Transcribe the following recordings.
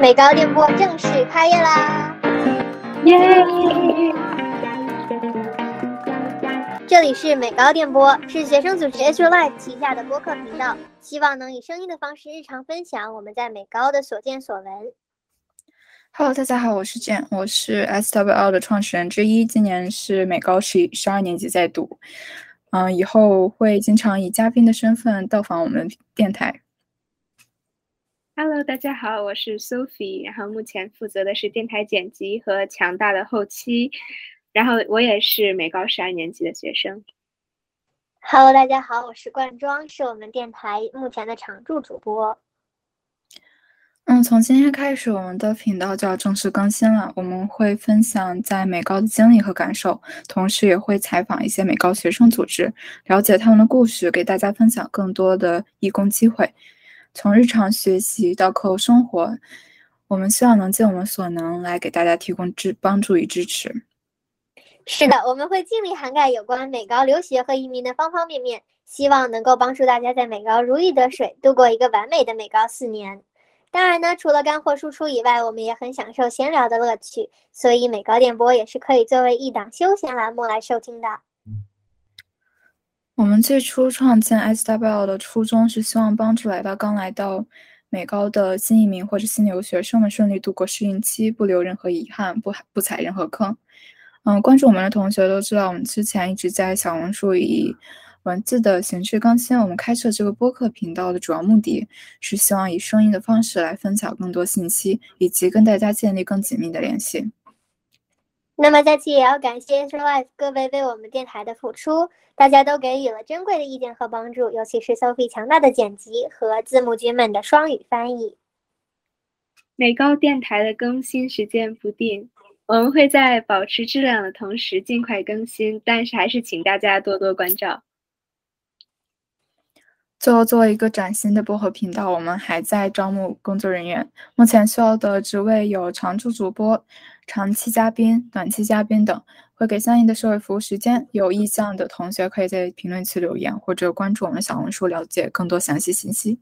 美高电波正式开业啦！耶！这里是美高电波，是学生组织 H Life 旗下的播客频道，希望能以声音的方式日常分享我们在美高的所见所闻。Hello，大家好，我是建，我是 SWL 的创始人之一，今年是美高十十二年级在读，嗯，以后会经常以嘉宾的身份到访我们电台。Hello，大家好，我是 Sophie，然后目前负责的是电台剪辑和强大的后期，然后我也是美高十二年级的学生。Hello，大家好，我是冠庄，是我们电台目前的常驻主播。嗯，从今天开始，我们的频道就要正式更新了。我们会分享在美高的经历和感受，同时也会采访一些美高学生组织，了解他们的故事，给大家分享更多的义工机会。从日常学习到课后生活，我们希望能尽我们所能来给大家提供支帮助与支持。是的，我们会尽力涵盖有关美高留学和移民的方方面面，希望能够帮助大家在美高如鱼得水，度过一个完美的美高四年。当然呢，除了干货输出以外，我们也很享受闲聊的乐趣，所以美高电波也是可以作为一档休闲栏目来收听的。我们最初创建 SWL 的初衷是希望帮助来到刚来到美高的新移民或者新留学生们顺利度过适应期，不留任何遗憾，不不踩任何坑。嗯，关注我们的同学都知道，我们之前一直在小红书以。文字的形式更新。我们开设这个播客频道的主要目的是希望以声音的方式来分享更多信息，以及跟大家建立更紧密的联系。那么，在此也要感谢 Life 各位为我们电台的付出，大家都给予了珍贵的意见和帮助，尤其是 Sophie 强大的剪辑和字幕君们的双语翻译。美高电台的更新时间不定，我们会在保持质量的同时尽快更新，但是还是请大家多多关照。最后，作为一个崭新的播客频道，我们还在招募工作人员。目前需要的职位有常驻主播、长期嘉宾、短期嘉宾等，会给相应的社会服务时间。有意向的同学可以在评论区留言，或者关注我们小红书了解更多详细信息。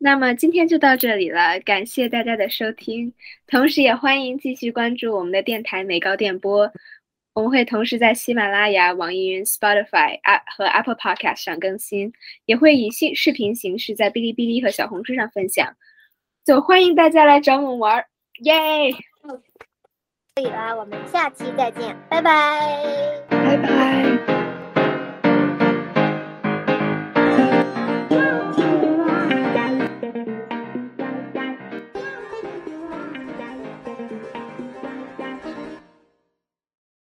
那么今天就到这里了，感谢大家的收听，同时也欢迎继续关注我们的电台美高电波。我们会同时在喜马拉雅、网易云、Spotify、App 和 Apple Podcast 上更新，也会以视视频形式在哔哩哔哩和小红书上分享。就欢迎大家来找我们玩儿，耶！可以啦，我们下期再见，拜拜拜。拜